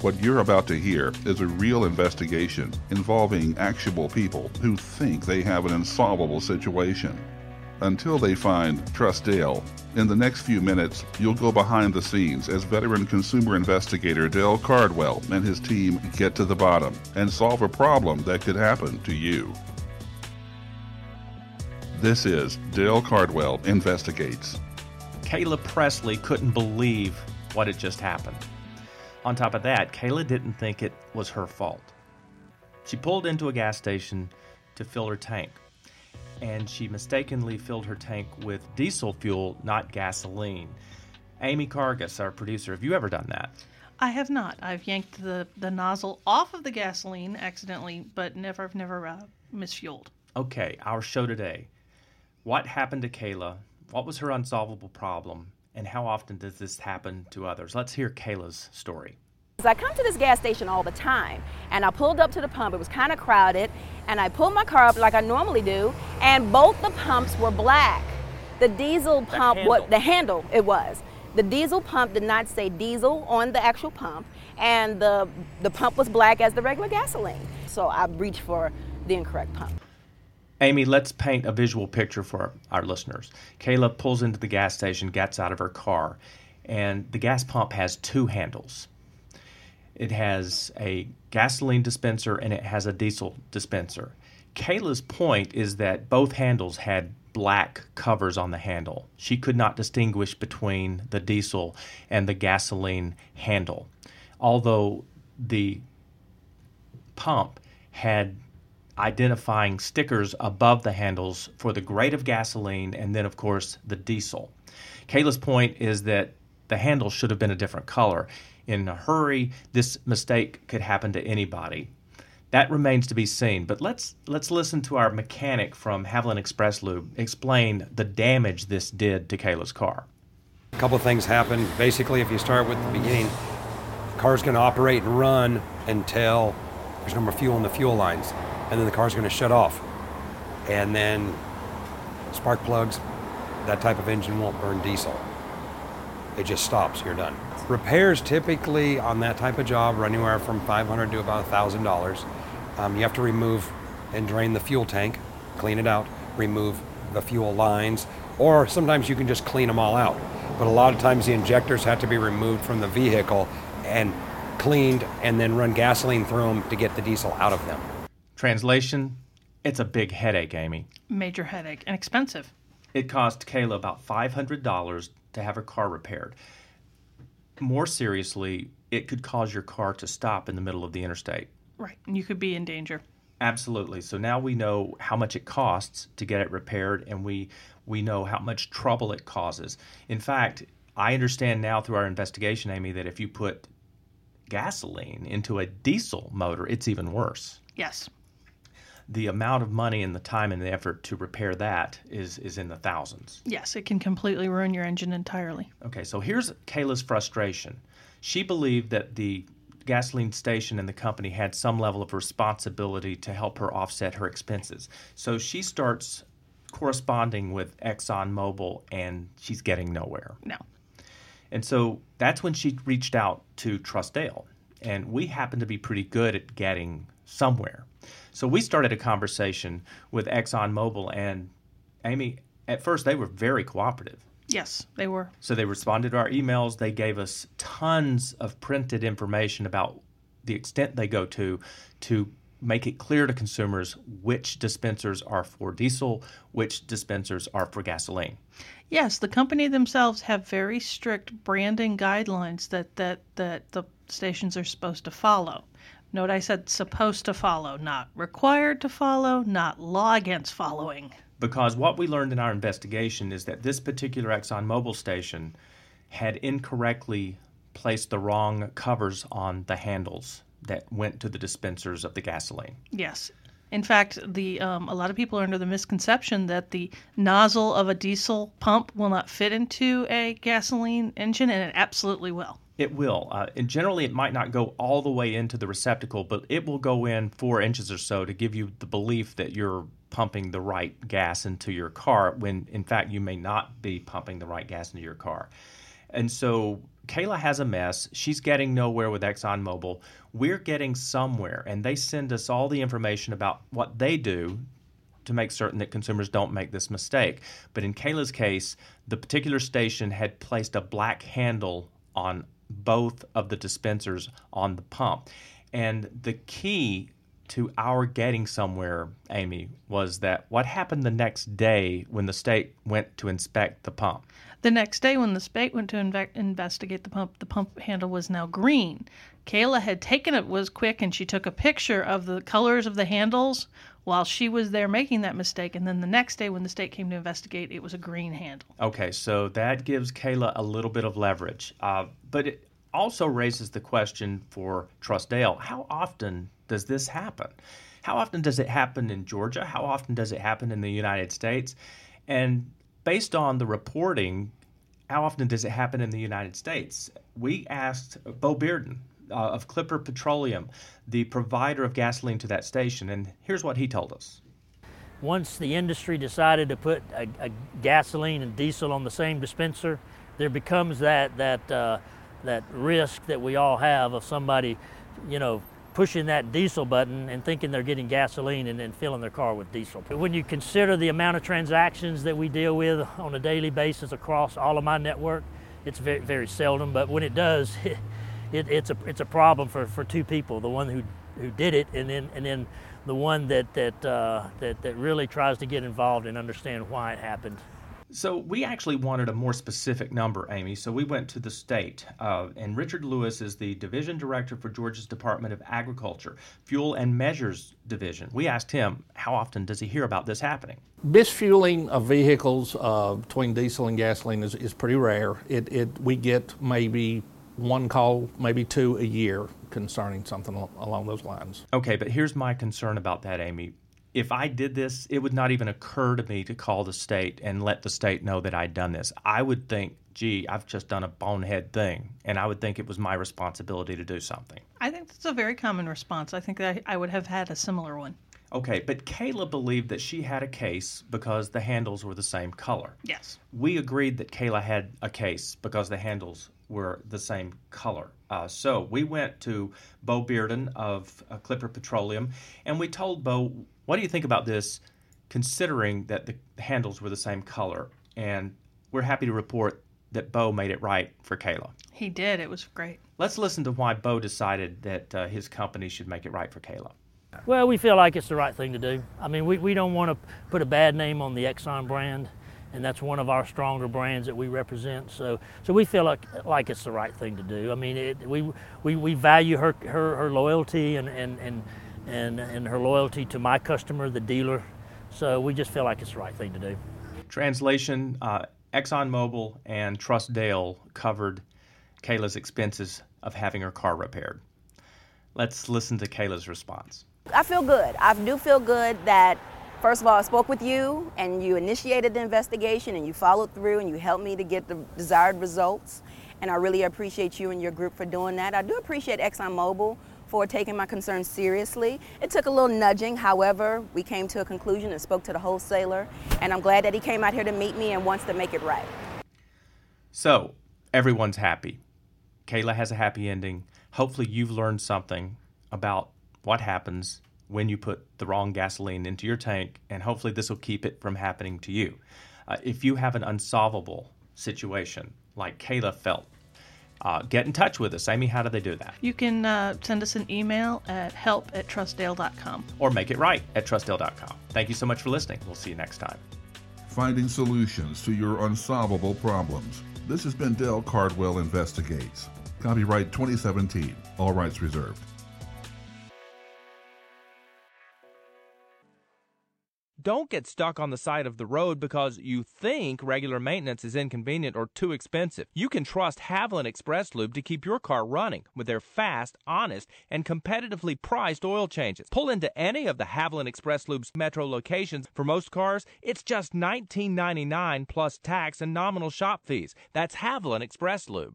What you're about to hear is a real investigation involving actual people who think they have an insolvable situation. Until they find Trust Dale, in the next few minutes, you'll go behind the scenes as veteran consumer investigator Dale Cardwell and his team get to the bottom and solve a problem that could happen to you. This is Dale Cardwell Investigates. Kayla Presley couldn't believe what had just happened. On top of that, Kayla didn't think it was her fault. She pulled into a gas station to fill her tank, and she mistakenly filled her tank with diesel fuel, not gasoline. Amy Cargus, our producer, have you ever done that? I have not. I've yanked the, the nozzle off of the gasoline accidentally, but never, I've never uh, misfueled. Okay, our show today. What happened to Kayla? What was her unsolvable problem? And how often does this happen to others? Let's hear Kayla's story. I come to this gas station all the time, and I pulled up to the pump. It was kind of crowded, and I pulled my car up like I normally do, and both the pumps were black. The diesel pump, handle. what the handle it was. The diesel pump did not say diesel on the actual pump, and the the pump was black as the regular gasoline. So I reached for the incorrect pump. Amy, let's paint a visual picture for our listeners. Kayla pulls into the gas station, gets out of her car, and the gas pump has two handles. It has a gasoline dispenser and it has a diesel dispenser. Kayla's point is that both handles had black covers on the handle. She could not distinguish between the diesel and the gasoline handle, although the pump had identifying stickers above the handles for the grade of gasoline and then, of course, the diesel. Kayla's point is that the handle should have been a different color. In a hurry, this mistake could happen to anybody. That remains to be seen, but let's let's listen to our mechanic from Haviland Express Lube explain the damage this did to Kayla's car. A couple things happen. Basically, if you start with the beginning, the car's going to operate and run until there's no more fuel in the fuel lines, and then the car's going to shut off. And then spark plugs, that type of engine won't burn diesel. It just stops. You're done. Repairs typically on that type of job are anywhere from 500 to about $1,000. Um, you have to remove and drain the fuel tank, clean it out, remove the fuel lines, or sometimes you can just clean them all out. But a lot of times the injectors have to be removed from the vehicle and cleaned and then run gasoline through them to get the diesel out of them. Translation It's a big headache, Amy. Major headache and expensive. It cost Kayla about $500 to have her car repaired. More seriously, it could cause your car to stop in the middle of the interstate. Right. And you could be in danger. Absolutely. So now we know how much it costs to get it repaired and we we know how much trouble it causes. In fact, I understand now through our investigation, Amy, that if you put gasoline into a diesel motor, it's even worse. Yes. The amount of money and the time and the effort to repair that is is in the thousands. Yes, it can completely ruin your engine entirely. Okay, so here's Kayla's frustration. She believed that the gasoline station and the company had some level of responsibility to help her offset her expenses. So she starts corresponding with ExxonMobil and she's getting nowhere. No. And so that's when she reached out to Trustdale. And we happen to be pretty good at getting somewhere. So we started a conversation with ExxonMobil and Amy, at first they were very cooperative. Yes, they were. So they responded to our emails. They gave us tons of printed information about the extent they go to to make it clear to consumers which dispensers are for diesel, which dispensers are for gasoline. Yes, the company themselves have very strict branding guidelines that, that, that the stations are supposed to follow. Note I said supposed to follow, not required to follow, not law against following. Because what we learned in our investigation is that this particular ExxonMobil station had incorrectly placed the wrong covers on the handles that went to the dispensers of the gasoline. Yes. In fact, the um, a lot of people are under the misconception that the nozzle of a diesel pump will not fit into a gasoline engine, and it absolutely will. It will. Uh, and generally, it might not go all the way into the receptacle, but it will go in four inches or so to give you the belief that you're pumping the right gas into your car when, in fact, you may not be pumping the right gas into your car. And so Kayla has a mess. She's getting nowhere with ExxonMobil. We're getting somewhere, and they send us all the information about what they do to make certain that consumers don't make this mistake. But in Kayla's case, the particular station had placed a black handle on both of the dispensers on the pump. And the key to our getting somewhere, Amy, was that what happened the next day when the state went to inspect the pump? The next day, when the state went to inve- investigate the pump, the pump handle was now green. Kayla had taken it was quick, and she took a picture of the colors of the handles while she was there making that mistake. And then the next day, when the state came to investigate, it was a green handle. Okay, so that gives Kayla a little bit of leverage, uh, but it also raises the question for Trustdale: How often does this happen? How often does it happen in Georgia? How often does it happen in the United States? And based on the reporting, how often does it happen in the United States? We asked Bo Bearden uh, of Clipper Petroleum, the provider of gasoline to that station, and here's what he told us. Once the industry decided to put a, a gasoline and diesel on the same dispenser, there becomes that that uh, that risk that we all have of somebody, you know, pushing that diesel button and thinking they're getting gasoline and then filling their car with diesel. When you consider the amount of transactions that we deal with on a daily basis across all of my network, it's very, very seldom, but when it does, it, it, it's, a, it's a problem for, for two people, the one who, who did it and then, and then the one that, that, uh, that, that really tries to get involved and understand why it happened. So we actually wanted a more specific number, Amy. So we went to the state, uh, and Richard Lewis is the division director for Georgia's Department of Agriculture, Fuel and Measures Division. We asked him how often does he hear about this happening. Misfueling of vehicles uh, between diesel and gasoline is, is pretty rare. It, it we get maybe one call, maybe two a year concerning something along those lines. Okay, but here's my concern about that, Amy if I did this, it would not even occur to me to call the state and let the state know that I'd done this. I would think, gee, I've just done a bonehead thing, and I would think it was my responsibility to do something. I think that's a very common response. I think that I would have had a similar one. Okay, but Kayla believed that she had a case because the handles were the same color. Yes. We agreed that Kayla had a case because the handles were the same color. Uh, so we went to Bo Bearden of uh, Clipper Petroleum, and we told Bo what do you think about this, considering that the handles were the same color? And we're happy to report that Bo made it right for Kayla. He did. It was great. Let's listen to why Bo decided that uh, his company should make it right for Kayla. Well, we feel like it's the right thing to do. I mean, we, we don't want to put a bad name on the Exxon brand, and that's one of our stronger brands that we represent. So, so we feel like like it's the right thing to do. I mean, it, we, we we value her her, her loyalty and, and, and and, and her loyalty to my customer, the dealer. So we just feel like it's the right thing to do. Translation uh, ExxonMobil and Trustdale covered Kayla's expenses of having her car repaired. Let's listen to Kayla's response. I feel good. I do feel good that, first of all, I spoke with you and you initiated the investigation and you followed through and you helped me to get the desired results. And I really appreciate you and your group for doing that. I do appreciate ExxonMobil for taking my concerns seriously. It took a little nudging, however, we came to a conclusion and spoke to the wholesaler, and I'm glad that he came out here to meet me and wants to make it right. So, everyone's happy. Kayla has a happy ending. Hopefully, you've learned something about what happens when you put the wrong gasoline into your tank, and hopefully, this will keep it from happening to you. Uh, if you have an unsolvable situation like Kayla felt uh, get in touch with us. Amy, how do they do that? You can uh, send us an email at help at trustdale.com. Or make it right at trustdale.com. Thank you so much for listening. We'll see you next time. Finding solutions to your unsolvable problems. This has been Dale Cardwell Investigates. Copyright 2017. All rights reserved. Don't get stuck on the side of the road because you think regular maintenance is inconvenient or too expensive. You can trust Haviland Express Lube to keep your car running with their fast, honest, and competitively priced oil changes. Pull into any of the Haviland Express Lube's metro locations. For most cars, it's just $19.99 plus tax and nominal shop fees. That's Haviland Express Lube.